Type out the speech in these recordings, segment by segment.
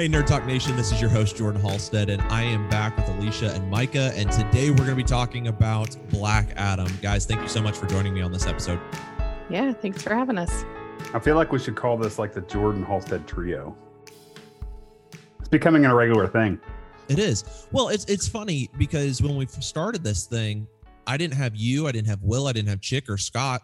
Hey, Nerd Talk Nation, this is your host, Jordan Halstead, and I am back with Alicia and Micah. And today we're going to be talking about Black Adam. Guys, thank you so much for joining me on this episode. Yeah, thanks for having us. I feel like we should call this like the Jordan Halstead Trio. It's becoming a regular thing. It is. Well, it's it's funny because when we started this thing, I didn't have you, I didn't have Will, I didn't have Chick or Scott,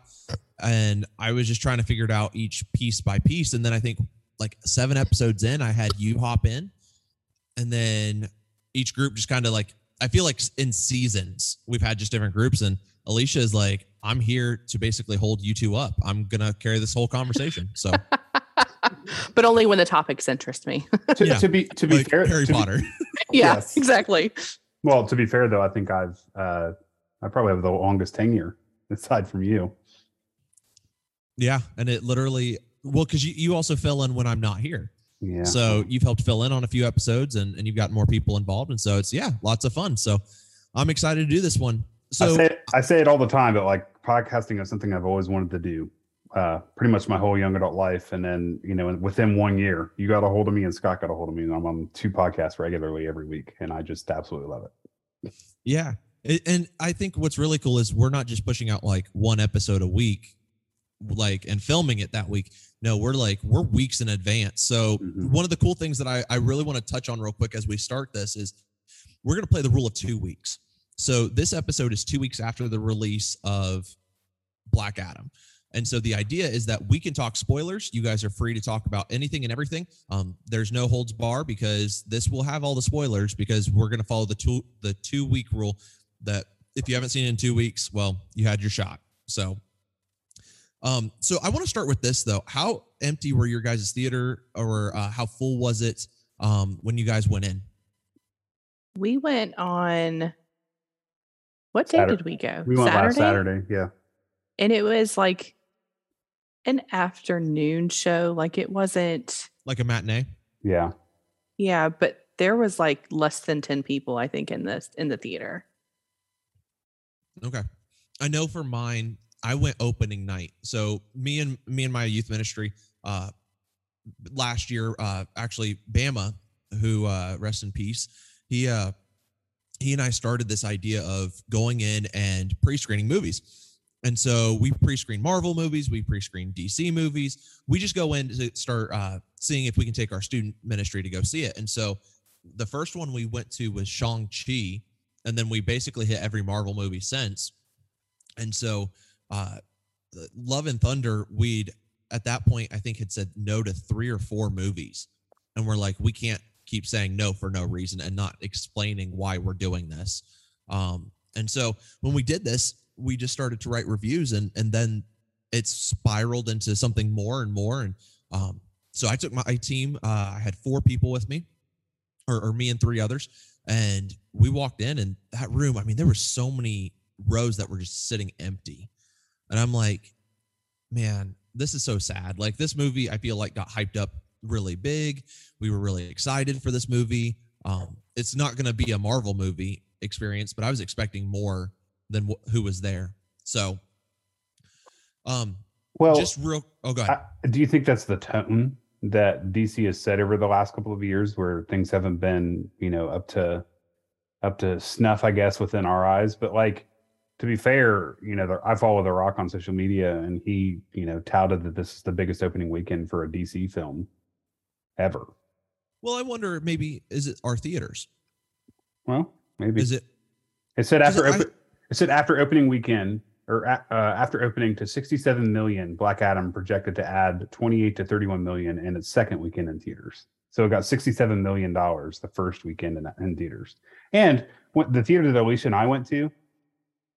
and I was just trying to figure it out each piece by piece. And then I think like seven episodes in, I had you hop in, and then each group just kind of like I feel like in seasons we've had just different groups, and Alicia is like, I'm here to basically hold you two up. I'm gonna carry this whole conversation. So, but only when the topics interest me. To, yeah. to be to be like fair, Harry to Potter. Be, yeah, yes. exactly. Well, to be fair though, I think I've uh I probably have the longest tenure aside from you. Yeah, and it literally well because you, you also fill in when I'm not here. Yeah. So you've helped fill in on a few episodes and, and you've got more people involved. And so it's yeah, lots of fun. So I'm excited to do this one. So I say, it, I say it all the time, but like podcasting is something I've always wanted to do. Uh, pretty much my whole young adult life. And then, you know, within one year, you got a hold of me and Scott got a hold of me. And I'm on two podcasts regularly every week. And I just absolutely love it. Yeah. And I think what's really cool is we're not just pushing out like one episode a week, like and filming it that week. No, we're like we're weeks in advance. So mm-hmm. one of the cool things that I, I really want to touch on real quick as we start this is we're going to play the rule of two weeks. So this episode is two weeks after the release of Black Adam. And so the idea is that we can talk spoilers. You guys are free to talk about anything and everything. Um, there's no holds bar because this will have all the spoilers because we're going to follow the two the two week rule that if you haven't seen it in two weeks, well, you had your shot. So, um, so I want to start with this though. How empty were your guys' theater, or uh, how full was it um, when you guys went in? We went on what day Saturday. did we go? We went Saturday? last Saturday. Yeah. And it was like an afternoon show. Like it wasn't like a matinee. Yeah. Yeah, but there was like less than 10 people, I think, in this in the theater. Okay. I know for mine, I went opening night. So me and me and my youth ministry, uh last year, uh actually Bama, who uh rest in peace, he uh he and I started this idea of going in and pre-screening movies. And so we pre-screen Marvel movies, we pre-screen DC movies. We just go in to start uh, seeing if we can take our student ministry to go see it. And so the first one we went to was Shang-Chi, and then we basically hit every Marvel movie since. And so uh, Love and Thunder, we'd at that point, I think had said no to three or four movies. And we're like, we can't keep saying no for no reason and not explaining why we're doing this. Um, and so when we did this, we just started to write reviews and and then it's spiraled into something more and more. And um, so I took my team, uh, I had four people with me, or, or me and three others, and we walked in and that room, I mean, there were so many rows that were just sitting empty. And I'm like, man, this is so sad. Like this movie, I feel like got hyped up really big. We were really excited for this movie. Um, it's not going to be a Marvel movie experience, but I was expecting more than wh- who was there. So, um, well, just real. Oh, go ahead. I, do you think that's the tone that DC has set over the last couple of years, where things haven't been, you know, up to up to snuff, I guess, within our eyes? But like, to be fair, you know, I follow The Rock on social media, and he, you know, touted that this is the biggest opening weekend for a DC film ever. Well, I wonder maybe is it our theaters? Well, maybe is it? It said after it, it said after opening weekend or uh, after opening to 67 million, Black Adam projected to add 28 to 31 million in its second weekend in theaters. So it got 67 million dollars the first weekend in, in theaters. And what the theater that Alicia and I went to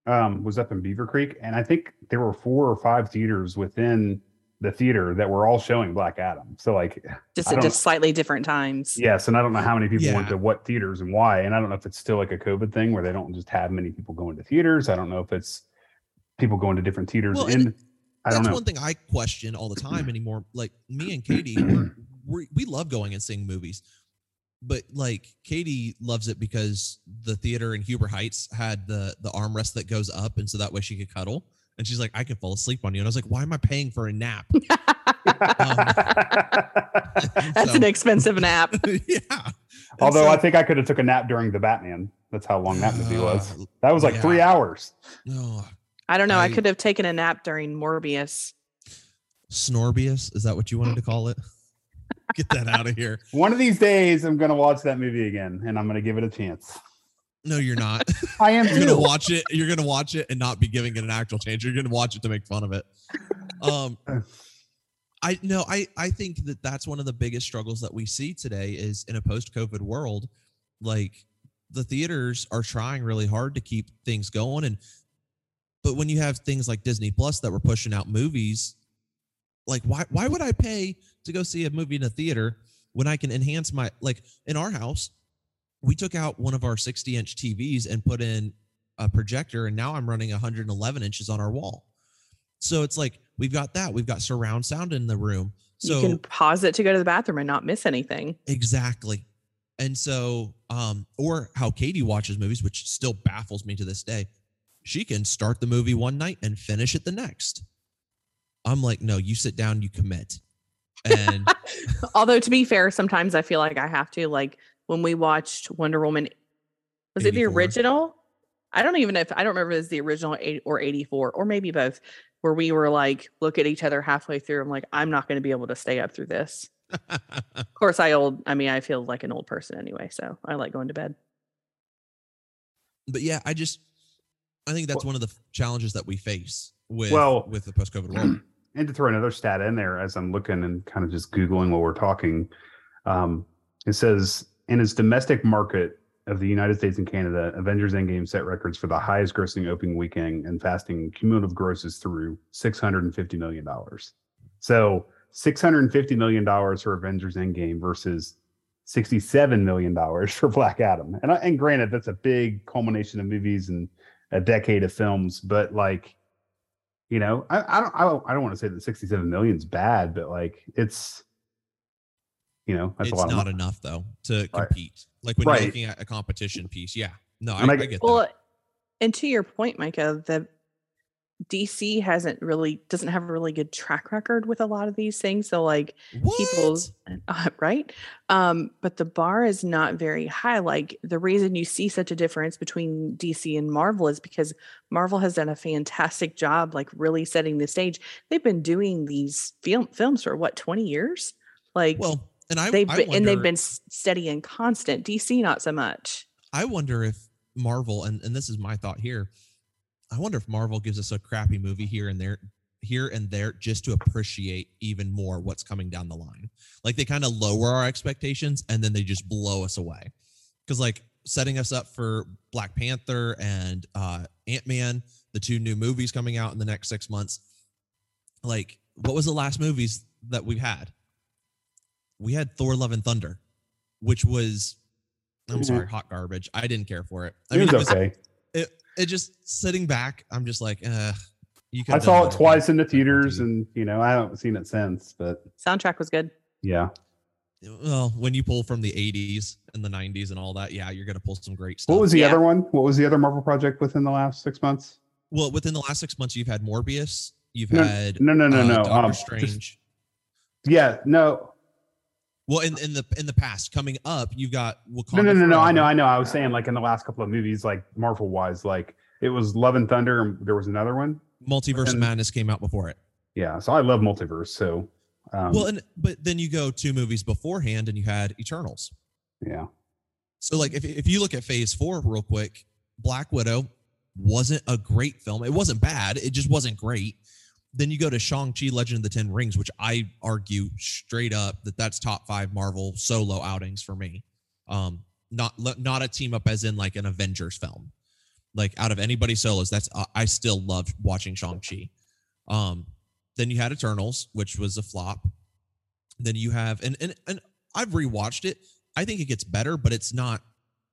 um, was up in Beavercreek, and I think there were four or five theaters within the theater that were all showing Black Adam. So like just at just slightly different times. Yes, and I don't know how many people yeah. went to what theaters and why. And I don't know if it's still like a COVID thing where they don't just have many people going to theaters. I don't know if it's people going to different theaters well, in. I don't know. one thing I question all the time anymore. Like me and Katie, we we love going and seeing movies, but like Katie loves it because the theater in Huber Heights had the the armrest that goes up, and so that way she could cuddle. And she's like, I can fall asleep on you. And I was like, why am I paying for a nap? That's So- an expensive nap. yeah. And Although so- I think I could have took a nap during the Batman. That's how long that movie was. Uh, That was like yeah. three hours. No, I don't know. I, I- could have taken a nap during Morbius. Snorbius. Is that what you wanted to call it? Get that out of here. One of these days, I'm going to watch that movie again, and I'm going to give it a chance. No, you're not. I am You're gonna watch it. You're gonna watch it and not be giving it an actual chance. You're gonna watch it to make fun of it. Um, I no, I I think that that's one of the biggest struggles that we see today is in a post-COVID world. Like the theaters are trying really hard to keep things going, and but when you have things like Disney Plus that were pushing out movies, like why why would I pay to go see a movie in a theater when I can enhance my like in our house? we took out one of our 60 inch TVs and put in a projector, and now I'm running 111 inches on our wall. So it's like we've got that. We've got surround sound in the room. So you can pause it to go to the bathroom and not miss anything. exactly. And so, um, or how Katie watches movies, which still baffles me to this day. She can start the movie one night and finish it the next. I'm like, no, you sit down, you commit. And Although to be fair, sometimes I feel like I have to. Like when we watched Wonder Woman, was it the original? I don't even know if I don't remember if it was the original eight or 84 or maybe both, where we were like, look at each other halfway through. I'm like, I'm not going to be able to stay up through this. Of course, I old. I mean, I feel like an old person anyway, so I like going to bed. but yeah, I just I think that's one of the challenges that we face with Well- with the post COVID world. And to throw another stat in there as I'm looking and kind of just Googling while we're talking, um, it says in its domestic market of the United States and Canada, Avengers Endgame set records for the highest grossing opening weekend and fasting cumulative grosses through $650 million. So $650 million for Avengers Endgame versus $67 million for Black Adam. And, and granted, that's a big culmination of movies and a decade of films, but like, you know, I, I don't, I don't, I don't want to say that 67 million is bad, but like it's, you know, that's it's a lot not of enough though to Right. compete. Like when Right. you're looking at a competition piece, yeah. No, I, And I I get- get Well, that. and to your point, Micah, the DC hasn't really doesn't have a really good track record with a lot of these things. So like people's uh, right um but the bar is not very high like the reason you see such a difference between dc and marvel is because marvel has done a fantastic job like really setting the stage they've been doing these film films for what 20 years like Well, and I, they've I been, wonder, and they've been steady and constant dc not so much I wonder if Marvel, and, and this is my thought here. I wonder if Marvel gives us a crappy movie here and there, here and there, just to appreciate even more what's coming down the line. Like they kind of lower our expectations and then they just blow us away. Because like setting us up for Black Panther and uh, Ant Man, the two new movies coming out in the next six months. Like, what was the last movies that we've had? We had Thor: Love and Thunder, which was, I'm Mhm. sorry, hot garbage. I didn't care for it. I It mean, was okay. it, it just sitting back. I'm just like, uh, you. I saw it twice in the theaters and, you know, I haven't seen it since, but soundtrack was good yeah. Well, when you pull from the 80s and the 90s and all that, yeah, you're gonna pull some great stuff. What was the Yeah. other one? What was the other Marvel project within the last six months? well within the last six months? You've had Morbius. You've No, had No, no, no, uh, no. Doctor Um, just- Strange. yeah, no, Well, in, in the in the past, coming up, you've got Wakanda. no, no, no, no. I know, I know. I was saying like in the last couple of movies, like Marvel wise, like it was Love and Thunder, and there was another one. Multiverse of And- Madness came out before it. Yeah, so I love multiverse. So, um, well, and but then you go two movies beforehand, and you had Eternals. yeah, So, like, if if you look at Phase Four real quick, Black Widow wasn't a great film. It wasn't bad. It just wasn't great. Then you go to Shang Chi: Legend of the Ten Rings, which I argue straight up that that's top five Marvel solo outings for me. Um, not not a team up as in like an Avengers film. Like out of anybody solos, that's uh, I still loved watching Shang Chi. Um, then you had Eternals, which was a flop. Then you have and and and I've rewatched it. I think it gets better, but it's not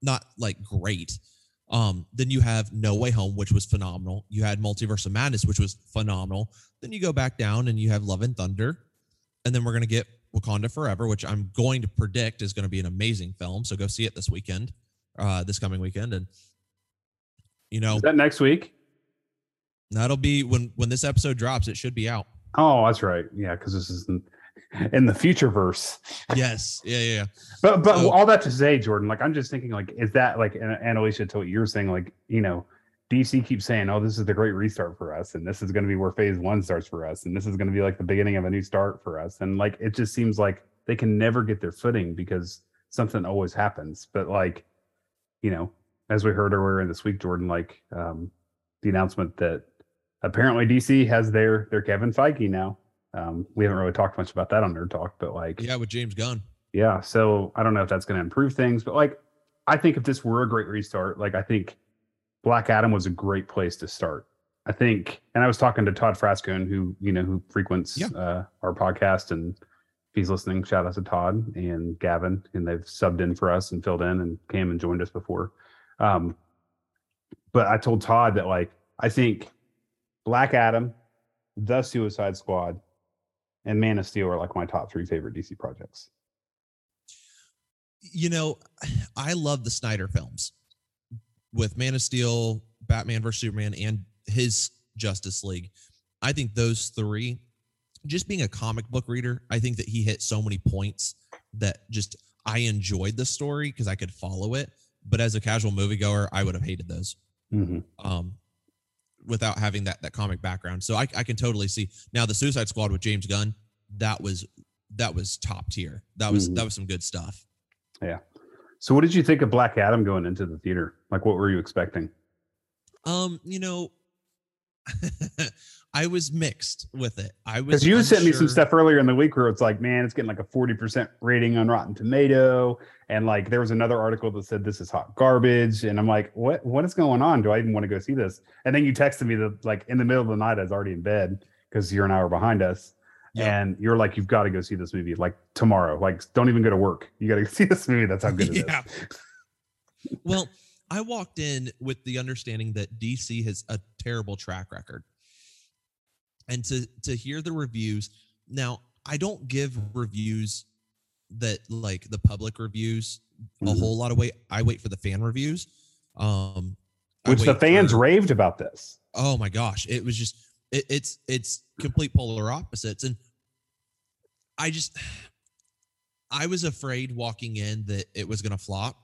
not like great. Um, then you have No Way Home, which was phenomenal. You had Multiverse of Madness, which was phenomenal. Then you go back down and you have Love and Thunder, and then we're gonna get Wakanda Forever, which I'm going to predict is going to be an amazing film. So go see it this weekend, uh, this coming weekend, and you know is that next week? that'll be when when this episode drops. It should be out. Oh, that's right. Yeah, because this is in, in, the future verse. Yes. Yeah. Yeah. But but so, all that to say, Jordan, like I'm just thinking, like, is that like and, and Alicia to what you're saying, like, you know, DC keeps saying, "Oh, this is the great restart for us, and this is going to be where Phase One starts for us, and this is going to be like the beginning of a new start for us." And like, it just seems like they can never get their footing because something always happens. But like, you know, as we heard earlier in this week, Jordan, like um, the announcement that apparently DC has their their Kevin Feige now. Um, we haven't really talked much about that on Nerd Talk, but like, yeah, with James Gunn. Yeah, so I don't know if that's going to improve things, but like, I think if this were a great restart, like I think Black Adam was a great place to start. I think, and I was talking to Todd Frascone, who you know who frequents yeah. uh, our podcast, and if he's listening, shout out to Todd and Gavin, and they've subbed in for us and filled in and came and joined us before. Um, but I told Todd that like I think Black Adam, The Suicide Squad, and Man of Steel are like my top three favorite DC projects. You know, I love the Snyder films with Man of Steel, Batman vs Superman, and his Justice League. I think those three, just being a comic book reader, I think that he hit so many points that just I enjoyed the story because I could follow it. But as a casual moviegoer, I would have hated those. Mm-hmm. Um, without having that that comic background. So I, I can totally see now the Suicide Squad with James Gunn. That was that was top tier. That was mm-hmm. that was some good stuff. Yeah. So what did you think of Black Adam going into the theater? Like what were you expecting? Um, you know, I was mixed with it. I was because you unsure. sent me some stuff earlier in the week where it's like, man, it's getting like a 40% rating on Rotten Tomato. And like there was another article that said this is hot garbage. And I'm like, what what is going on? Do I even want to go see this? And then you texted me that like in the middle of the night, I was already in bed because you're an hour behind us. Yeah. And you're like, you've got to go see this movie like tomorrow. Like, don't even go to work. You got to see this movie. That's how good it yeah. is. well, I walked in with the understanding that DC has a terrible track record. And to to hear the reviews, now I don't give reviews that like the public reviews mm-hmm. a whole lot of weight. I wait for the fan reviews. Um which the fans for, raved about this. Oh my gosh, it was just it, it's it's complete polar opposites and I just I was afraid walking in that it was going to flop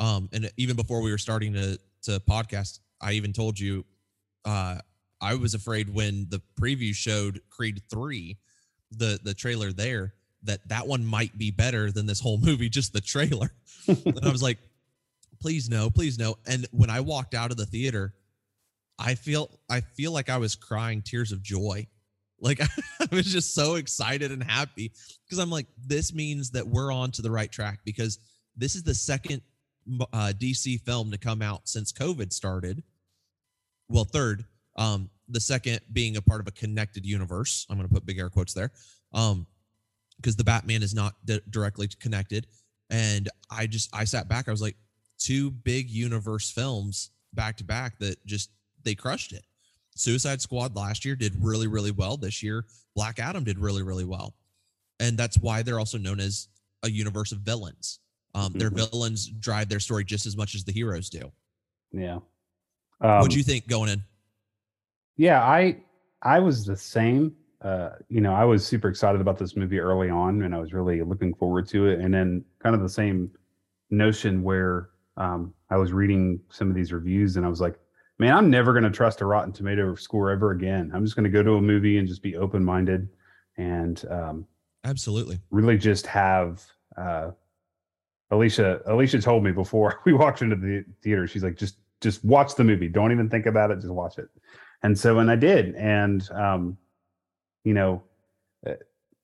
um, and even before we were starting to to podcast, I even told you uh, I was afraid when the preview showed Creed three, the the trailer there, that that one might be better than this whole movie, just the trailer. and I was like, please no, please no. And when I walked out of the theater, I feel I feel like I was crying tears of joy. Like I was just so excited and happy because I'm like, this means that we're on to the right track because this is the second uh, DC film to come out since COVID started. Well, third, um, the second being a part of a connected universe. I'm going to put big air quotes there, um, because the Batman is not di- directly connected. And I just I sat back. I was like, two big universe films back to back that just they crushed it. Suicide Squad last year did really really well. This year, Black Adam did really really well, and that's why they're also known as a universe of villains. Um, their mm-hmm. villains drive their story just as much as the heroes do. Yeah. Um, what do you think going in? Yeah, I I was the same. Uh, you know, I was super excited about this movie early on, and I was really looking forward to it. And then kind of the same notion where um, I was reading some of these reviews, and I was like, man, I'm never going to trust a Rotten Tomato score ever again. I'm just going to go to a movie and just be open minded, and um, absolutely really just have uh, Alicia Alicia told me before we walked into the theater, she's like, just just watch the movie. Don't even think about it. Just watch it. And so, and I did. And um, you know, uh,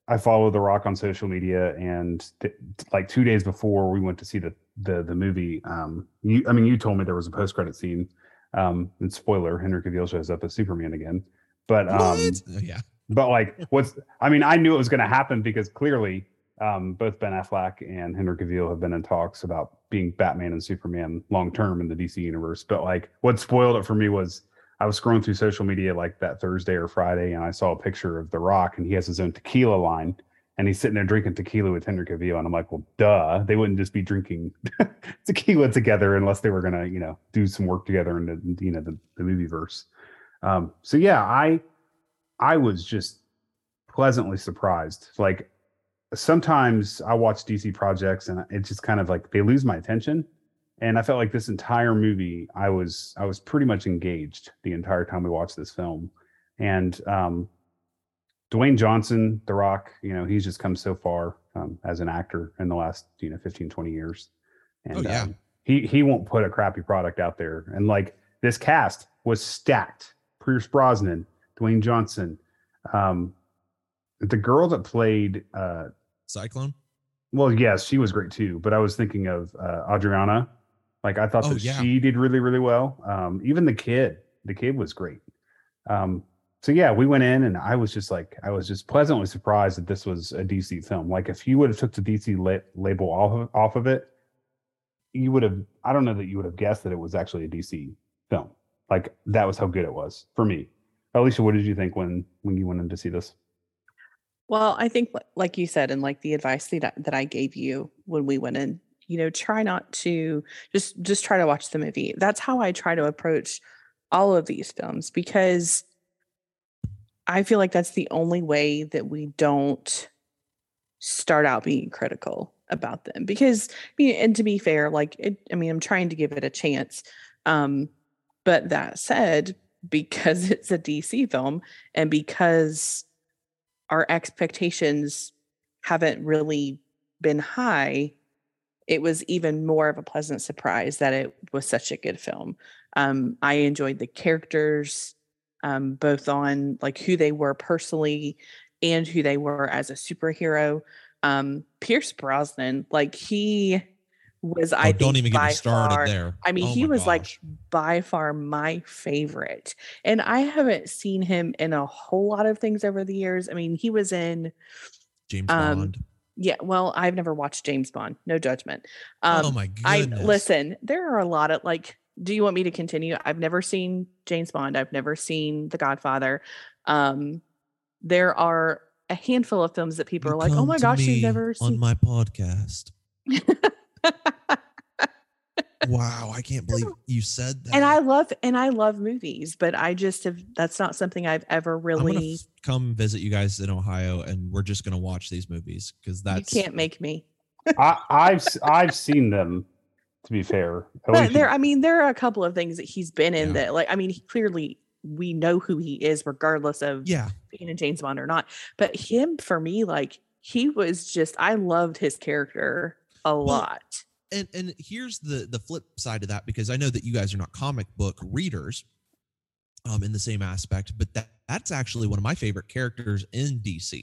I follow The Rock on social media, and th- like two days before we went to see the the the movie, um, you I mean, you told me there was a post credit scene. Um, and spoiler, Henry Cavill shows up as Superman again. But um, oh, yeah. But like, what's I mean, I knew it was going to happen because clearly um, both Ben Affleck and Henry Cavill have been in talks about being Batman and Superman long term in the DC universe. But like, what spoiled it for me was I was scrolling through social media like that Thursday or Friday, and I saw a picture of The Rock, and he has his own tequila line, and he's sitting there drinking tequila with Henry Cavill, and I'm like, well, duh, they wouldn't just be drinking tequila together unless they were gonna, you know, do some work together in the, you know, the, the movie verse. Um, so yeah, I, I was just pleasantly surprised. Like sometimes I watch DC projects and it just kind of like they lose my attention. And I felt like this entire movie, I was I was pretty much engaged the entire time we watched this film. And um, Dwayne Johnson, The Rock, you know, he's just come so far um, as an actor in the last, you know, 15, 20 years. And oh, yeah. um, he he won't put a crappy product out there. And like this cast was stacked. Pierce Brosnan, Dwayne Johnson, um, the girl that played uh, Cyclone. Well, yes, she was great too. But I was thinking of uh, Adriana. Like I thought oh, that yeah. she did really, really well. Um, even the kid, the kid was great. Um, so yeah, we went in and I was just like, I was just pleasantly surprised that this was a DC film. Like if you would have took the DC la- label off of, off of it, you would have. I don't know that you would have guessed that it was actually a DC film. Like that was how good it was for me. Alicia, what did you think when when you went in to see this? Well, I think, like you said, and like the advice that that I gave you when we went in, you know, try not to just just try to watch the movie. That's how I try to approach all of these films because I feel like that's the only way that we don't start out being critical about them. Because, and to be fair, like, it, I mean, I'm trying to give it a chance. Um, but that said, because it's a DC film and because our expectations haven't really been high, it was even more of a pleasant surprise that it was such a good film. Um, I enjoyed the characters, um, both on like who they were personally and who they were as a superhero. Um, Pierce Brosnan, like he was oh, I don't even get me started far, there. I mean, oh he was gosh. like by far my favorite. And I haven't seen him in a whole lot of things over the years. I mean, he was in James um, Bond. yeah, well, I've never watched James Bond. No judgment. oh my my I listen, there are a lot of like do you want me to continue? I've never seen James Bond. I've never seen The Godfather. Um there are a handful of films that people You are like, "Oh my gosh, you've never on seen." my podcast. Wow, I can't believe you said that. and I love and I love movies, but I just have that's not something I've ever really f- come visit you guys in Ohio, and we're just gonna watch these movies because that's you can't make me. I, I've I've seen them. To be fair, But Alicia- there I mean there are a couple of things that he's been in Yeah. that like I mean he clearly we know who he is regardless of yeah. being in James Bond or not. But him for me like he was just I loved his character a lot. And and here's the the flip side of that because I know that you guys are not comic book readers, um, in the same aspect, but that that's actually one of my favorite characters in DC.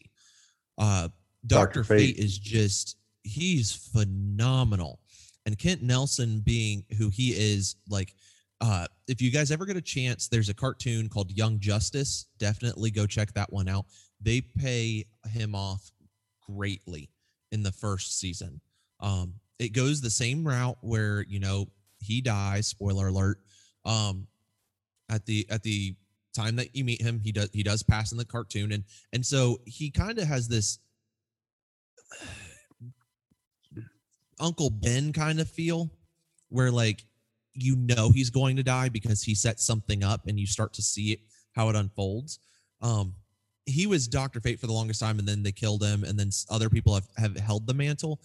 Uh, Doctor Dr. Fate. Fate. is just he's phenomenal, and Kent Nelson being who he is, like, uh, if you guys ever get a chance, there's a cartoon called Young Justice. Definitely go check that one out. They pay him off greatly in the first season. Um, it goes the same route where you know he dies. Spoiler alert. Um, at the at the time that you meet him, he does he does pass in the cartoon, and and so he kind of has this Uncle Ben kind of feel, where like you know he's going to die because he sets something up, and you start to see it how it unfolds. Um, he was Doctor Fate for the longest time, and then they killed him, and then other people have have held the mantle.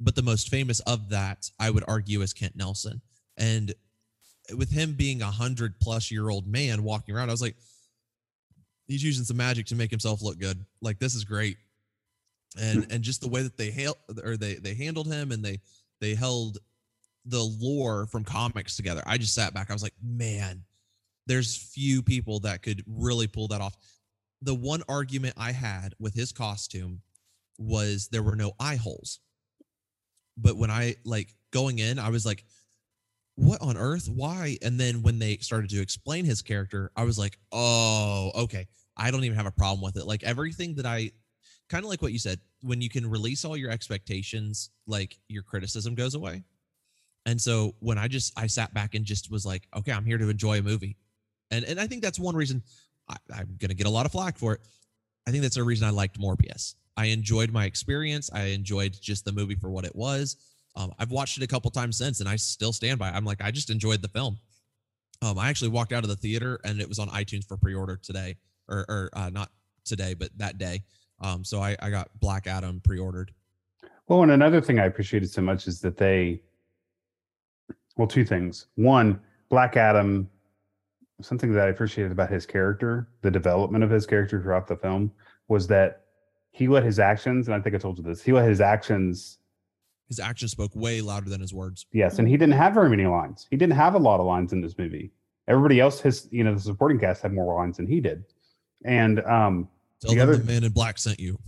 But the most famous of that, I would argue, is Kent Nelson, and with him being a hundred plus year old man walking around, I was like, he's using some magic to make himself look good. Like this is great, and hmm. and just the way that they hail or they they handled him and they they held the lore from comics together. I just sat back. I was like, man, there's few people that could really pull that off. The one argument I had with his costume was there were no eye holes. But when I like going in, I was like, what on earth? Why? And then when they started to explain his character, I was like, oh, okay. I don't even have a problem with it. Like everything that I kind of like what you said, when you can release all your expectations, like your criticism goes away. And so when I just I sat back and just was like, okay, I'm here to enjoy a movie. And and I think that's one reason I, I'm gonna get a lot of flack for it. I think that's a reason I liked Morbius. I enjoyed my experience. I enjoyed just the movie for what it was. Um, I've watched it a couple times since, and I still stand by. it. I'm like, I just enjoyed the film. Um, I actually walked out of the theater, and it was on iTunes for pre-order today, or, or uh, not today, but that day. Um, so I, I got Black Adam pre-ordered. Well, and another thing I appreciated so much is that they, well, two things. One, Black Adam, something that I appreciated about his character, the development of his character throughout the film, was that he let his actions, and I think I told you this, he let his actions. His actions spoke way louder than his words. Yes, and he didn't have very many lines. He didn't have a lot of lines in this movie. Everybody else, his you know, the supporting cast had more lines than he did, and um, Tell the other the man in black sent you.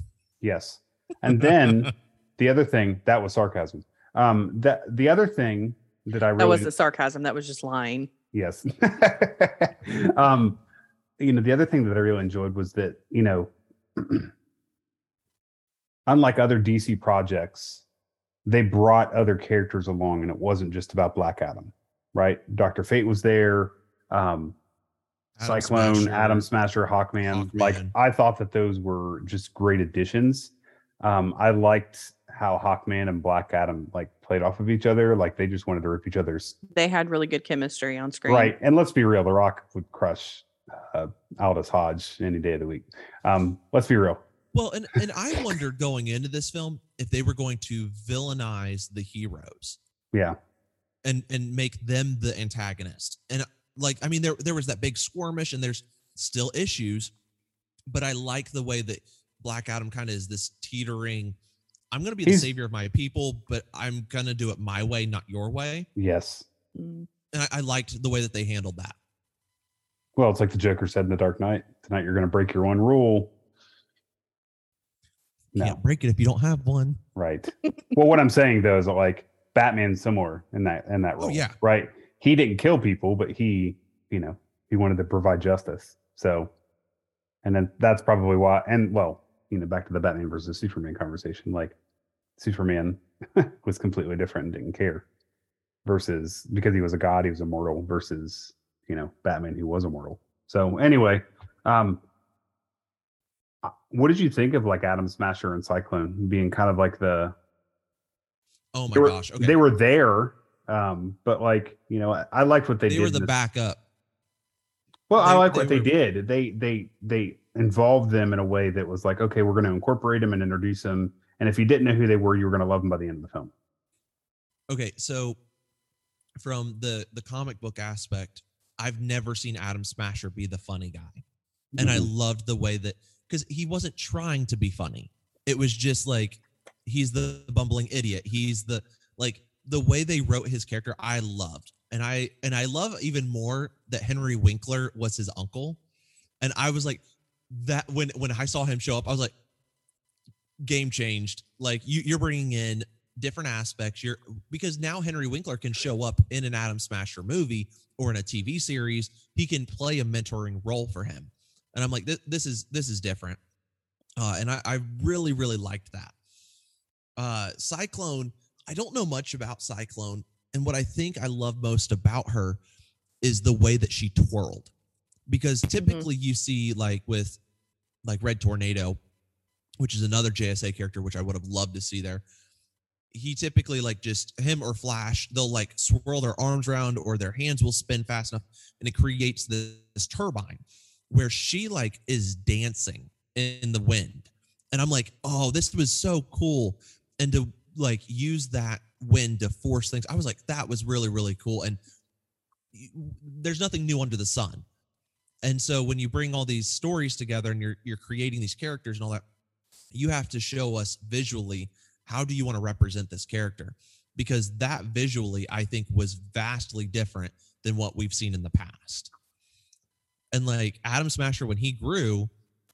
Yes, and then the other thing that was sarcasm. Um, that the other thing that I really that was the sarcasm. That was just lying. Yes. um, you know, the other thing that I really enjoyed was that you know, unlike other DC projects, they brought other characters along, and it wasn't just about Black Adam, right? Doctor Fate was there. Um, Adam Cyclone, Smasher, Atom Smasher, Hawkman. Hawkman. Like I thought that those were just great additions. Um, I liked how Hawkman and Black Adam like played off of each other. Like they just wanted to rip each other's. They had really good chemistry on screen. Right. And let's be real, The Rock would crush uh, Aldis Hodge any day of the week. Um, let's be real. Well, and, and I wondered going into this film if they were going to villainize the heroes. Yeah. And and make them the antagonist. And like I mean there there was that big squirmish and there's still issues, but I like the way that Black Adam kind of is this teetering. I'm going to be the savior of my people, but I'm going to do it my way, not your way. Yes. Mm. And I, I liked the way that they handled that. Well, it's like the Joker said in The Dark Knight. Tonight you're going to break your one rule. No. Can't break it if you don't have one. Right. well, what I'm saying though is like Batman's similar in that in that oh, role. Oh, yeah. Right. He didn't kill people, but he, you know, he wanted to provide justice. So, and then that's probably why. And well, you know, back to the Batman versus Superman conversation, like Superman was completely different and didn't care versus because he was a god, he was immortal versus, you know, Batman who was immortal. So anyway, um, what did you think of like Atom Smasher and Cyclone being kind of like the Oh my were, gosh. Okay. They were there. Um, but like, you know, I, I liked what they, they did. They were the backup. Well, they, I like what they, were, did. They they they involved them in a way that was like, okay, we're going to incorporate them and introduce them. And if you didn't know who they were, you were going to love them by the end of the film. Okay, so from the the comic book aspect, I've never seen Atom Smasher be the funny guy, mm-hmm. and I mm-hmm. loved the way that because he wasn't trying to be funny. It was just like he's the bumbling idiot. He's the like the way they wrote his character. I loved, and I and I love even more that Henry Winkler was his uncle, and I was like, that when when I saw him show up, I was like, game changed. Like you, you're bringing in different aspects. You're because now Henry Winkler can show up in an Atom Smasher movie or in a TV series. He can play a mentoring role for him, and I'm like, this, this is this is different. Uh, and I, I really really liked that. Uh, Cyclone, I don't know much about Cyclone, and what I think I love most about her is the way that she twirled because mm-hmm. typically mm-hmm. you see like with like Red Tornado, which is another JSA character, which I would have loved to see there. He typically like just him or Flash, they'll like swirl their arms around or their hands will spin fast enough and it creates this, this turbine where she like is dancing in the wind. And I'm like, oh, this was so cool. And to like use that wind to force things, I was like, that was really, really cool. And there's nothing new under the sun and so when you bring all these stories together and you're you're creating these characters and all that, you have to show us visually how do you want to represent this character? Because that visually, I think, was vastly different than what we've seen in the past. And like Atom Smasher, when he grew,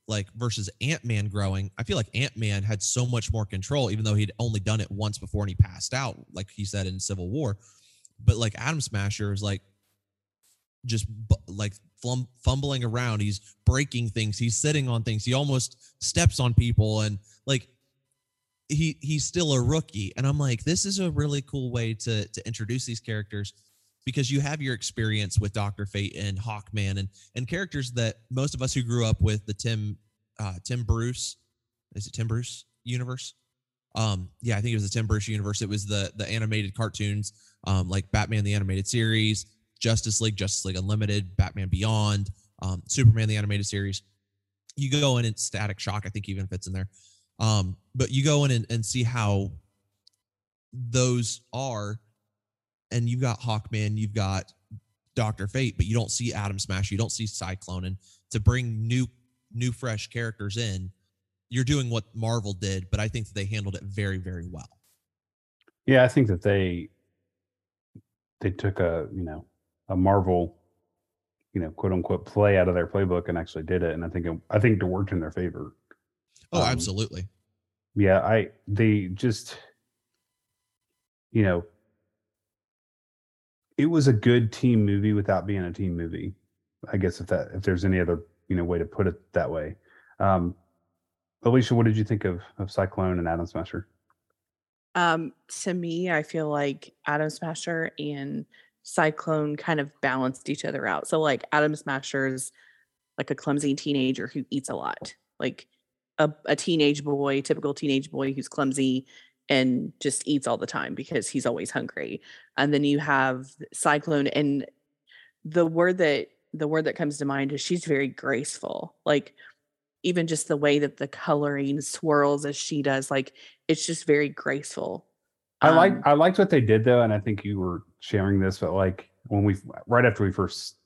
like versus Ant Man growing, I feel like Ant Man had so much more control, even though he'd only done it once before and he passed out, like he said in Civil War. But like Atom Smasher is like just like flum- fumbling around. He's breaking things. He's sitting on things. He almost steps on people, and like he he's still a rookie. And I'm like, this is a really cool way to to introduce these characters because you have your experience with Doctor Fate and Hawkman and and characters that most of us who grew up with the Tim uh, Tim Bruce is it Tim Bruce universe? Um, yeah, I think it was the Tim Bruce universe. It was the the animated cartoons, um, like Batman the animated series, Justice League, Justice League Unlimited, Batman Beyond, um, Superman the animated series. you go in and Static Shock, I think even fits in there. Um, but you go in and, and see how those are, and you've got Hawkman, you've got Doctor Fate, but you don't see Atom Smash, you don't see Cyclone, and to bring new new fresh characters in, you're doing what Marvel did, but I think that they handled it very very well. Yeah, I think that they they took a you know a Marvel you know quote unquote play out of their playbook and actually did it, and I think it, I think it worked in their favor. Oh, um, absolutely. Yeah, I they just you know it was a good team movie without being a team movie. I guess if that if there's any other you know way to put it that way. Um, Alicia, what did you think of of Cyclone and Atom Smasher? Um, to me, I feel like Atom Smasher and Cyclone kind of balanced each other out. So like Atom Smasher's like a clumsy teenager who eats a lot. Like a, a teenage boy, typical teenage boy who's clumsy and just eats all the time because he's always hungry. And then you have Cyclone and the word that the word that comes to mind is she's very graceful. Like even just the way that the coloring swirls as she does, like it's just very graceful. I like um, I liked what they did though, and I think you were sharing this, but like when we right after we first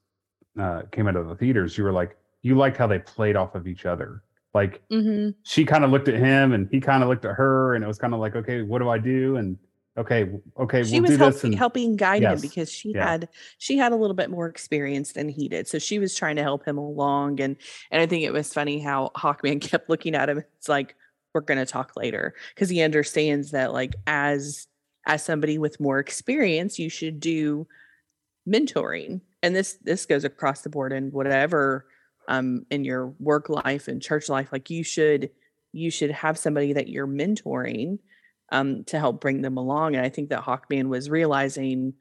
uh, came out of the theaters, you were like you liked how they played off of each other. Like mm-hmm. she kind of looked at him and he kind of looked at her, and it was kind of like, okay, what do I do? And okay, okay, she we'll was help, and, helping guide yes, him because she yeah. had she had a little bit more experience than he did, so she was trying to help him along. And and I think it was funny how Hawkman kept looking at him. It's like we're going to talk later because he understands that like as as somebody with more experience, you should do mentoring, and this this goes across the board in whatever um, in your work life and church life like you should you should have somebody that you're mentoring um, to help bring them along and i think that hawkman was realizing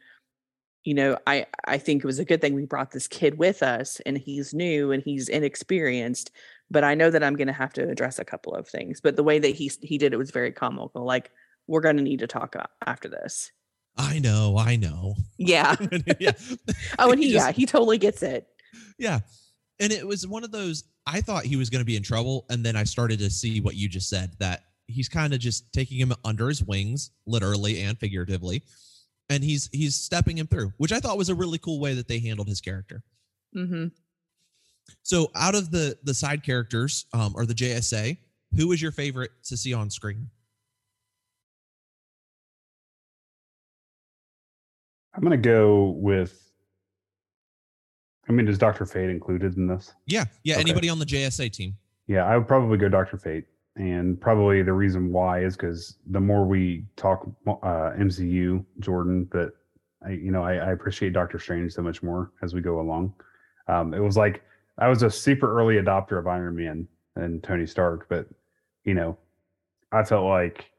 you know i i think it was a good thing we brought this kid with us and he's new and he's inexperienced but i know that i'm going to have to address a couple of things but the way that he he did it was very comical like we're going to need to talk after this. I know i know. Yeah. Yeah. Oh and he, he just, yeah he totally gets it. Yeah and it was one of those I thought he was going to be in trouble and then I started to see what you just said that he's kind of just taking him under his wings literally and figuratively and he's he's stepping him through which I thought was a really cool way that they handled his character. Mm-hmm. So out of the the side characters um, or the JSA, who was your favorite to see on screen? I'm going to go with I mean, is Doctor Fate included in this? Yeah, yeah. Okay. Anybody on the JSA team? Yeah, I would probably go Doctor Fate, and probably the reason why is because the more we talk uh, MCU, Jordan, that I, you know, I, I appreciate Doctor Strange so much more as we go along. Um, it was like I was a super early adopter of Iron Man and Tony Stark, but you know, I felt like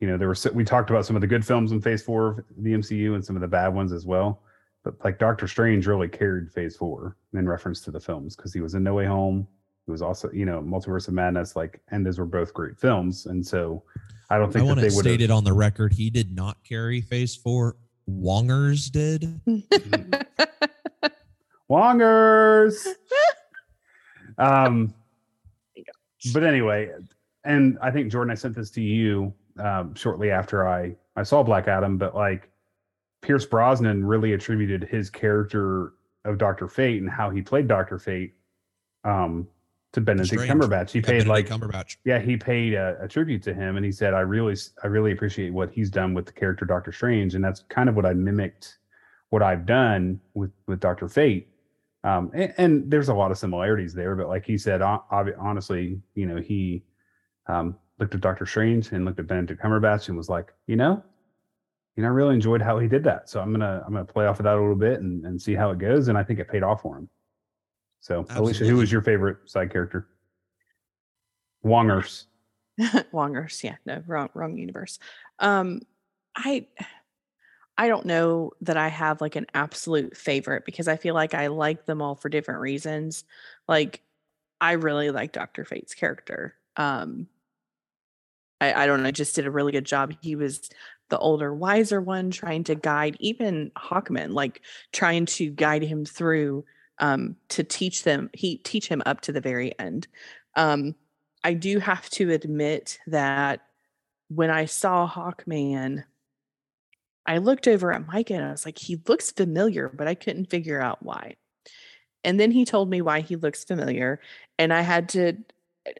you know there were we talked about some of the good films in Phase Four of the MCU and some of the bad ones as well but like Doctor Strange really carried Phase Four in reference to the films because he was in No Way Home. He was also, you know, Multiverse of Madness. Like, and those were both great films, and so I don't think I that they would stated on the record he did not carry Phase Four. Wongers did. Wongers. um, but anyway, and I think Jordan, I sent this to you um, shortly after I I saw Black Adam, but like Pierce Brosnan really attributed his character of Doctor Fate and how he played Doctor Fate um, to Benedict Strange. Cumberbatch. He yeah, paid Benedict like Cumberbatch. Yeah, he paid a, a, tribute to him, and he said, "I really, I really appreciate what he's done with the character Doctor Strange, and that's kind of what I mimicked, what I've done with with Doctor Fate." Um, and, and, there's a lot of similarities there, but like he said, honestly, you know, he um, looked at Doctor Strange and looked at Benedict Cumberbatch and was like, you know, you know, I really enjoyed how he did that. So I'm gonna I'm gonna play off of that a little bit and, and see how it goes. And I think it paid off for him. So Absolutely. Alicia, who was your favorite side character? Wongers. Wongers, yeah, no, wrong wrong universe. Um I I don't know that I have like an absolute favorite because I feel like I like them all for different reasons. Like I really like Dr. Fate's character. Um I, I don't know, I just did a really good job. He was the older, wiser one, trying to guide even Hawkman, like trying to guide him through um, to teach them he teach him up to the very end. Um, I do have to admit that when I saw Hawkman, I looked over at Mike and I was like, he looks familiar, but I couldn't figure out why. And then he told me why he looks familiar, and I had to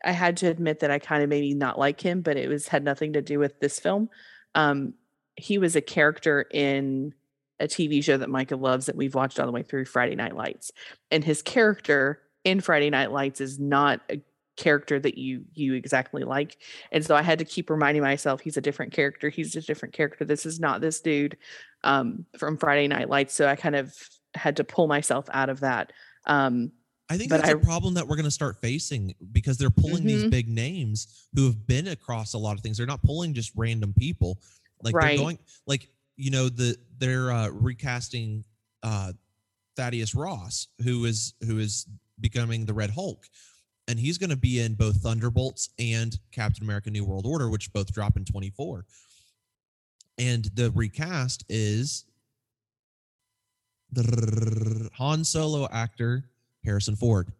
I had to admit that I kind of maybe not like him, but it was had nothing to do with this film. Um, he was a character in a TV show that Micah loves that we've watched all the way through Friday Night Lights. And his character in Friday Night Lights is not a character that you you exactly like. And so I had to keep reminding myself he's a different character. He's a different character. This is not this dude um, from Friday Night Lights. So I kind of had to pull myself out of that. Um, I think that's I, a problem that we're going to start facing because they're pulling mm-hmm. these big names who have been across a lot of things. They're not pulling just random people. Like right. they're going like you know the they're uh, recasting uh, Thaddeus Ross, who is who is becoming the Red Hulk, and he's going to be in both Thunderbolts and Captain America: New World Order, which both drop in twenty four. And the recast is the Han Solo actor Harrison Ford.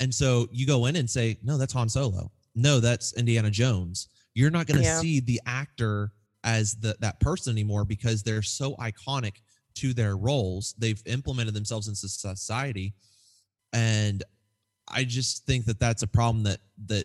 And so you go in and say, no, that's Han Solo. No, that's Indiana Jones. You're not going to yeah. see the actor as the, that person anymore because they're so iconic to their roles. They've implemented themselves into society. And I just think that that's a problem that, that,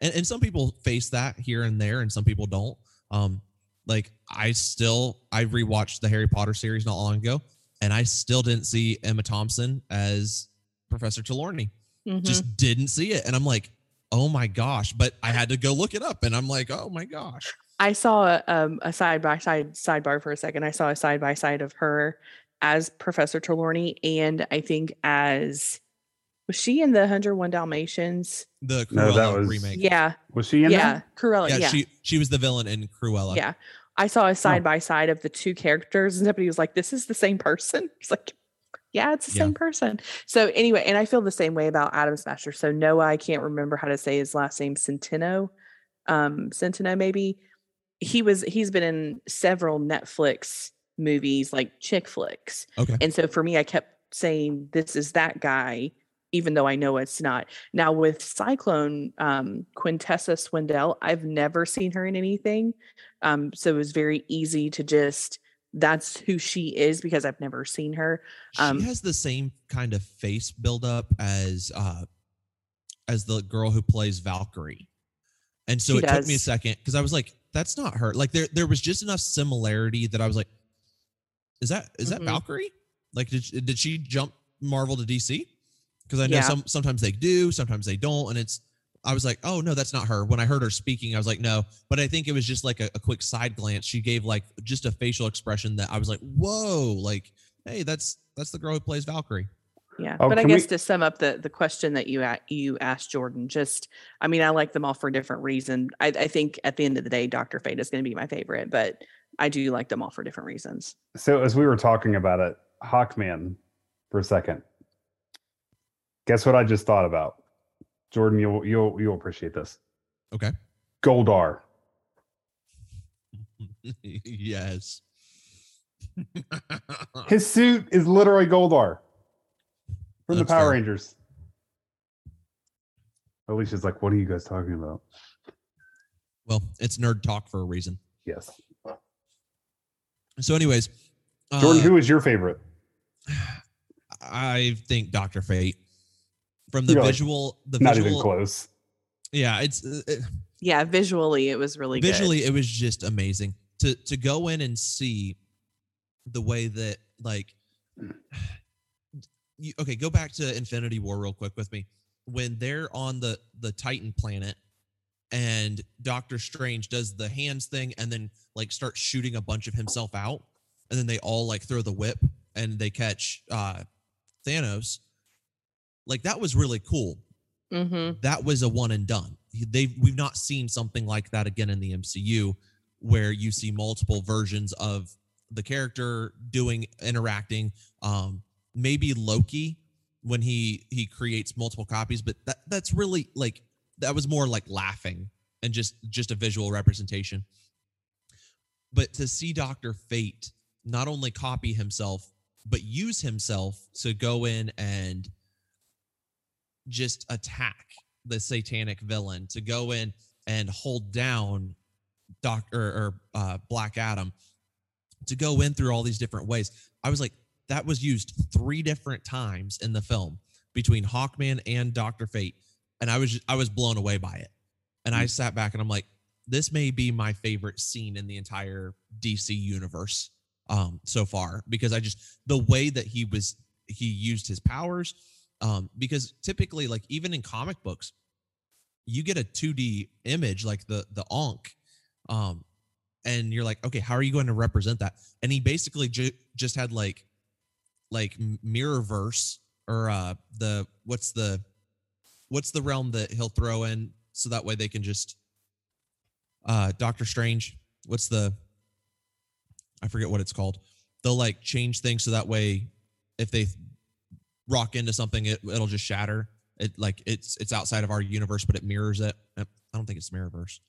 and, and some people face that here and there and some people don't. Um, like I still, I rewatched the Harry Potter series not long ago and I still didn't see Emma Thompson as Professor Trelawney. Mm-hmm. Just didn't see it. And I'm like, oh my gosh. But I had to go look it up and I'm like, oh my gosh. I saw a, um, a side by side sidebar for a second. I saw a side by side of her as Professor Trelawney and I think as was she in the 101 Dalmatians? The Cruella no, that was, remake. Yeah. Was she in yeah, that? Cruella. Yeah, yeah, she she was the villain in Cruella. Yeah. I saw a side by side of the two characters and somebody was like, This is the same person. It's like, yeah, it's the yeah. same person. So anyway, and I feel the same way about Atom Smasher. So Noah, I can't remember how to say his last name, Centeno, um, Centeno maybe. He was he's been in several Netflix movies like chick flicks. Okay. And so for me, I kept saying this is that guy, even though I know it's not. Now with Cyclone, um, Quintessa Swindell, I've never seen her in anything. Um, so it was very easy to just that's who she is because I've never seen her. Um, she has the same kind of face buildup as uh as the girl who plays Valkyrie. And so it does. took me a second because I was like, that's not her. Like there there was just enough similarity that I was like, is that is mm-hmm. that Valkyrie? Like did did she jump Marvel to DC? Because I know yeah. some sometimes they do, sometimes they don't, and it's I was like, oh no, that's not her. When I heard her speaking, I was like, no. But I think it was just like a, a, quick side glance. She gave like just a facial expression that I was like, whoa, like, hey, that's that's the girl who plays Valkyrie. Yeah, oh, but I guess we... to sum up the the question that you you asked Jordan, just I mean, I like them all for a different reason. I, I think at the end of the day, Doctor Fate is going to be my favorite, but I do like them all for different reasons. So as we were talking about it, Hawkman, for a second, guess what I just thought about? Jordan, you'll you'll you'll appreciate this. Okay. Goldar. yes. His suit is literally Goldar from That's the Power fair. Rangers. Alicia's like, what are you guys talking about? Well, it's nerd talk for a reason. Yes. So, anyways, Jordan, uh, who is your favorite? I think Doctor Fate from the You're visual like, the not visual, even close yeah it's uh, it, yeah visually it was really visually good. it was just amazing to to go in and see the way that like you, okay go back to infinity war real quick with me when they're on the the titan planet and doctor strange does the hands thing and then like starts shooting a bunch of himself out and then they all like throw the whip and they catch uh thanos like that was really cool. Mm-hmm. That was a one and done. They we've not seen something like that again in the MCU, where you see multiple versions of the character doing interacting. Um, maybe Loki when he he creates multiple copies, but that that's really like that was more like laughing and just just a visual representation. But to see Doctor Fate not only copy himself but use himself to go in and just attack the satanic villain to go in and hold down Doctor or uh, Black Adam to go in through all these different ways. I was like, that was used three different times in the film between Hawkman and Doctor Fate, and I was I was blown away by it. And I mm. sat back and I'm like, this may be my favorite scene in the entire DC universe um, so far because I just the way that he was he used his powers um, because typically like even in comic books you get a 2D image like the the Ankh um, and you're like okay how are you going to represent that and he basically ju- just had like like mirror verse or uh the what's the what's the realm that he'll throw in so that way they can just uh Doctor Strange what's the I forget what it's called. They'll like change things so that way if they rock into something, it, it'll just shatter. It like it's it's outside of our universe, but it mirrors it. I don't think it's Mirrorverse.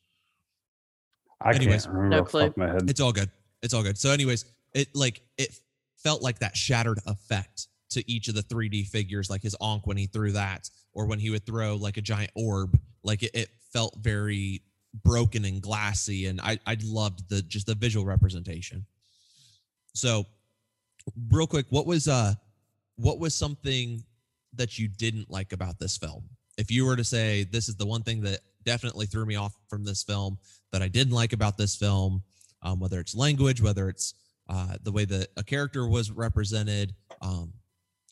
I anyways, can't remember no clue. my head. It's all good. It's all good. So, anyways, it like it felt like that shattered effect to each of the 3D figures, like his Ankh when he threw that, or when he would throw like a giant orb. Like it, it felt very broken and glassy, and I I loved the just the visual representation. So, real quick, what was uh what was something that you didn't like about this film? If you were to say this is the one thing that definitely threw me off from this film that I didn't like about this film, um, whether it's language, whether it's uh, the way that a character was represented, um,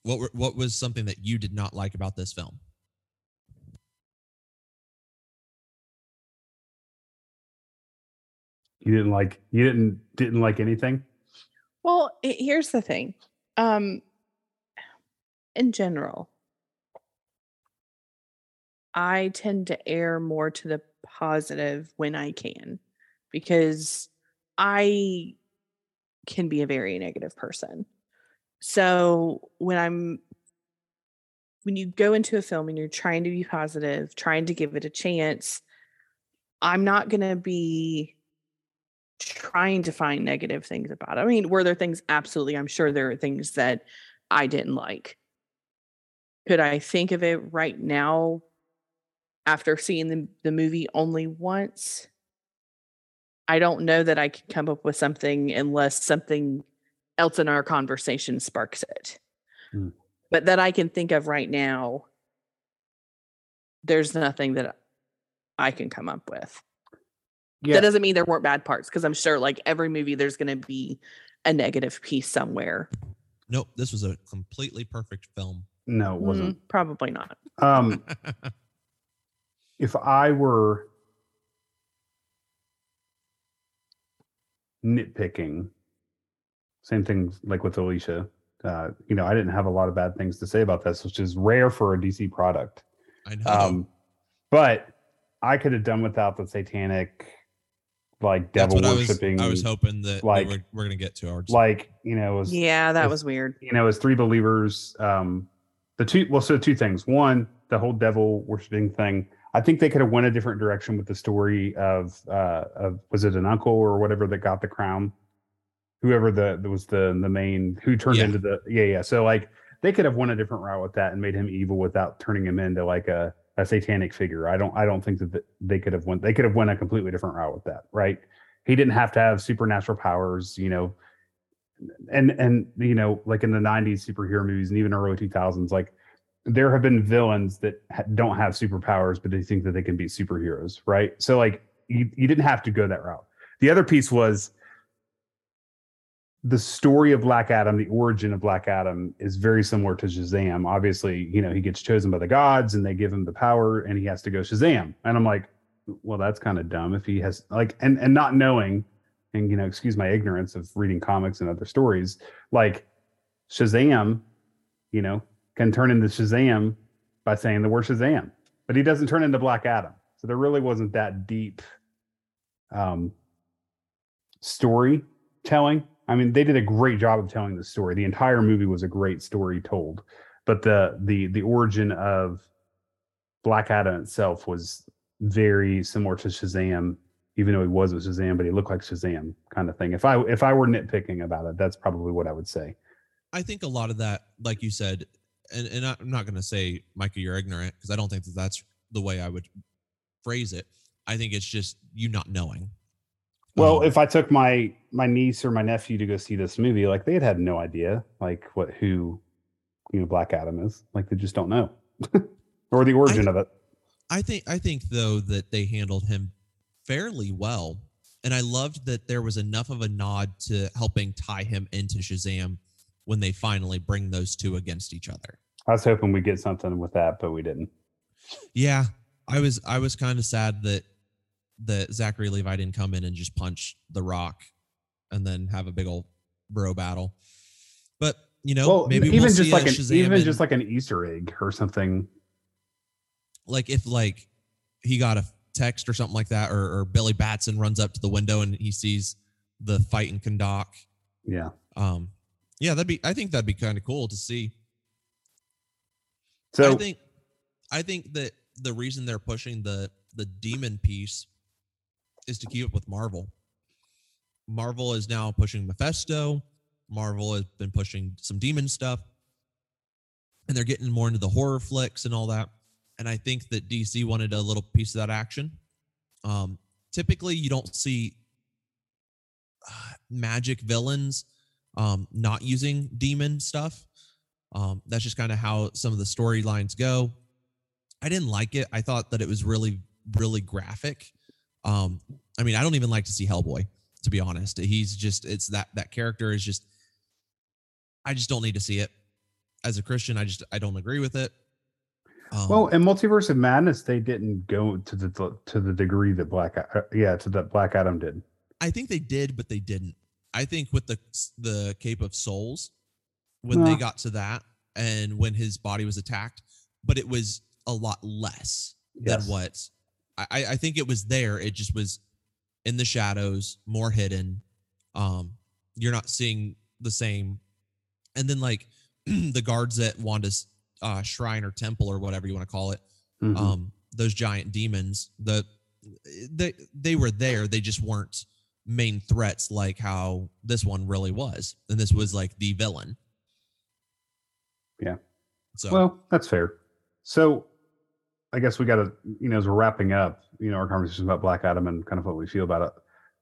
what what was something that you did not like about this film? You didn't like you didn't didn't like anything? Well, here's the thing. Um, in general, I tend to err more to the positive when I can because I can be a very negative person. So when I'm when you go into a film and you're trying to be positive, trying to give it a chance, I'm not going to be trying to find negative things about it. I mean, were there things? Absolutely. I'm sure there are things that I didn't like. Could I think of it right now after seeing the, the movie only once? I don't know that I could come up with something unless something else in our conversation sparks it. Hmm. But that I can think of right now, there's nothing that I can come up with. Yeah. That doesn't mean there weren't bad parts because I'm sure like every movie there's going to be a negative piece somewhere. Nope, this was a completely perfect film. No, it wasn't. Mm, probably not. Um if I were nitpicking, same thing like with Alicia. Uh, you know, I didn't have a lot of bad things to say about this, which is rare for a DC product. I know. Um, but I could have done without the satanic like devil worshiping. I, I was, hoping that like we we're, gonna get to our like you know was yeah that was weird. You know, as three believers, um, the two well, so two things. One, the whole devil worshiping thing. I think they could have went a different direction with the story of uh of was it an uncle or whatever that got the crown, whoever the was the the main who turned yeah. into the yeah yeah. So like they could have went a different route with that and made him evil without turning him into like a a satanic figure. I don't I don't think that they could have went they could have went a completely different route with that, right? He didn't have to have supernatural powers, you know. And and you know, like in the 90s superhero movies and even early 2000s like there have been villains that don't have superpowers but they think that they can be superheroes, right? So like you, you didn't have to go that route. The other piece was the story of Black Adam, the origin of Black Adam, is very similar to Shazam. Obviously, you know, he gets chosen by the gods and they give him the power and he has to go Shazam. And I'm like, well, that's kind of dumb if he has like and and not knowing, and you know, excuse my ignorance of reading comics and other stories, like Shazam, you know, can turn into Shazam by saying the word Shazam, but he doesn't turn into Black Adam. So there really wasn't that deep um storytelling I mean, they did a great job of telling the story. The entire movie was a great story told, but the the the origin of Black Adam itself was very similar to Shazam, even though he wasn't Shazam, but he looked like Shazam kind of thing. If I if I were nitpicking about it, that's probably what I would say. I think a lot of that, like you said, and, and I'm not going to say, Micah, you're ignorant, because I don't think that that's the way I would phrase it. I think it's just you not knowing. Well, Um, if I took my my niece or my nephew to go see this movie, like they had had no idea, like what who, you know, Black Adam is. Like they just don't know, or the origin of it. I think I think though that they handled him fairly well, and I loved that there was enough of a nod to helping tie him into Shazam when they finally bring those two against each other. I was hoping we get something with that, but we didn't. Yeah, I was I was kind of sad that that Zachary Levi didn't come in and just punch the Rock, and then have a big old bro battle. But you know, well, maybe even we'll just like an Shazam even in- just like an Easter egg or something. like if like he got a text or something like that, or, or Billy Batson runs up to the window and he sees the fight in Kahndaq. Yeah. Um, yeah, that'd be. I think that'd be kind of cool to see. So I think, I think that the reason they're pushing the the demon piece is to keep up with Marvel. Marvel is now pushing Mephisto. Marvel has been pushing some demon stuff, and they're getting more into the horror flicks and all that. And I think that DC wanted a little piece of that action. Um, typically, you don't see uh, magic villains um, not using demon stuff. Um, that's just kind of how some of the storylines go. I didn't like it. I thought that it was really, really graphic. Um, I mean, I don't even like to see Hellboy, to be honest. He's just it's that that character is just I just don't need to see it. As a Christian, I just I don't agree with it. Um, well, in Multiverse of Madness, they didn't go to the to the degree that Black uh, yeah to that Black Adam did. I think they did, but they didn't. I think with the the Cape of Souls, when Yeah. they got to that, and when his body was attacked, but it was a lot less Yes. than what I, I think it was there. It just was in the shadows, more hidden. Um, you're not seeing the same, and then like the guards at Wanda's uh, shrine or temple or whatever you want to call it Mhm. um those giant demons the they they were there they just weren't main threats like how this one really was and this was like the villain Yeah. so Well, that's fair. So, I guess we got to, you know, as we're wrapping up, you know, our conversation about Black Adam and kind of what we feel about it.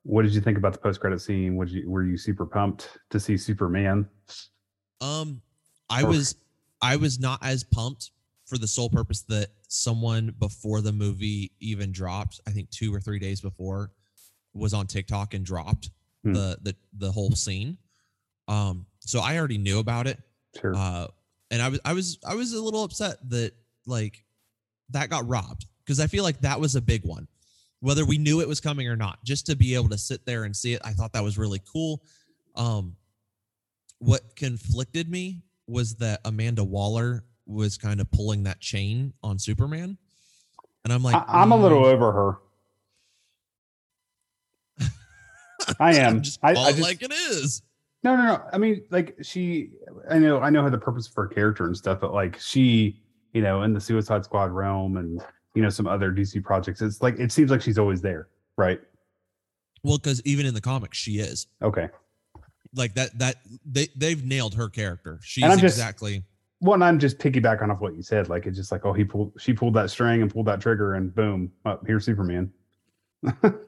What did you think about the post-credit scene? Would you were you super pumped to see Superman? um i Or- was i was not as pumped for the sole purpose that someone before the movie even dropped i think two or three days before was on tiktok and dropped Hmm. the the the whole scene um so i already knew about it Sure. uh and i was i was i was a little upset that like that got robbed because i feel like that was a big one whether we knew it was coming or not just to be able to sit there and see it i thought that was really cool um what conflicted me was that amanda waller was kind of pulling that chain on superman and i'm like I, I'm a little mm, over her. I am. just I, I just, like it is No, no, no. I mean, like she, I know, I know her the purpose for her character and stuff, but like she, you know, in the Suicide Squad realm and you know some other DC projects, it's like it seems like she's always there, right? well because even in the comics she is Okay. like that that they they've nailed her character she's just- exactly Well, and I'm just piggybacking off what you said. Like it's just like, oh, he pulled, she pulled that string and pulled that trigger, and boom, up here's Superman.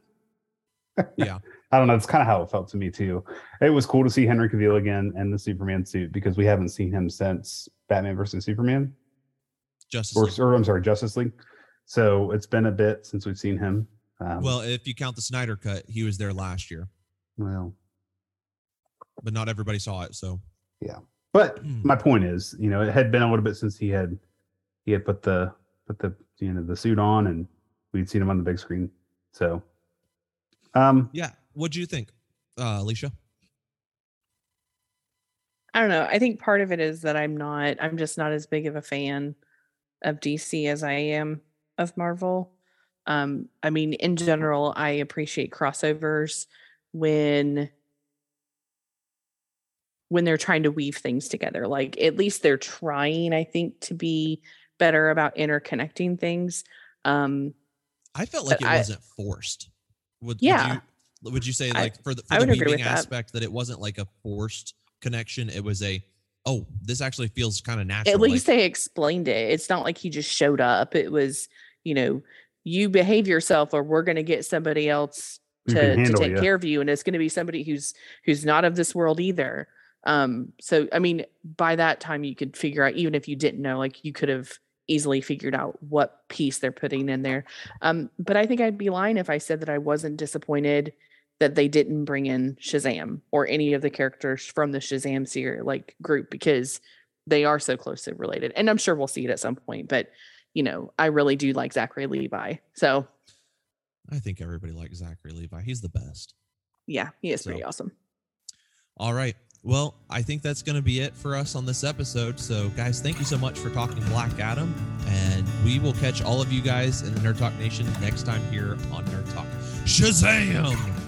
Yeah. I don't know. It's kind of how it felt to me too. It was cool to see Henry Cavill again in the Superman suit because we haven't seen him since Batman versus Superman. Justice or, League. or I'm sorry, Justice League. So it's been a bit since we've seen him. Um, Well, if you count the Snyder cut, he was there last year, well, but not everybody saw it. So yeah. but Hmm. my point is, you know, it had been a little bit since he had he had put the put the you know the suit on, and we'd seen him on the big screen. So, um, yeah, what do you think, uh, Alicia? I don't know. I think part of it is that I'm not, I'm just not as big of a fan of DC as I am of Marvel. Um, I mean, in general, I appreciate crossovers when when they're trying to weave things together. Like at least they're trying, I think, to be better about interconnecting things. Um, I felt like it I- wasn't forced. Would, Yeah. Would you, would you say I- like for the I for the would agree weaving with that. aspect that it wasn't like a forced connection? It was a oh, this actually feels kind of natural. At least like, they explained it. It's not like he just showed up. It was, you know, you behave yourself or we're going to get somebody else to, to take you. care of you and it's going to be somebody who's who's not of this world either um so i mean by that time you could figure out even if you didn't know like you could have easily figured out what piece they're putting in there um but i think i'd be lying if i said that i wasn't disappointed that they didn't bring in shazam or any of the characters from the shazam series like group because they are so closely related and i'm sure we'll see it at some point but you know i really do like zachary levi so I think everybody likes Zachary Levi. He's the best. Yeah, he is so, pretty awesome. All right. Well, I think that's going to be it for us on this episode. So, guys, thank you so much for talking Black Adam. And we will catch all of you guys in the Nerd Talk Nation next time here on Nerd Talk. Shazam!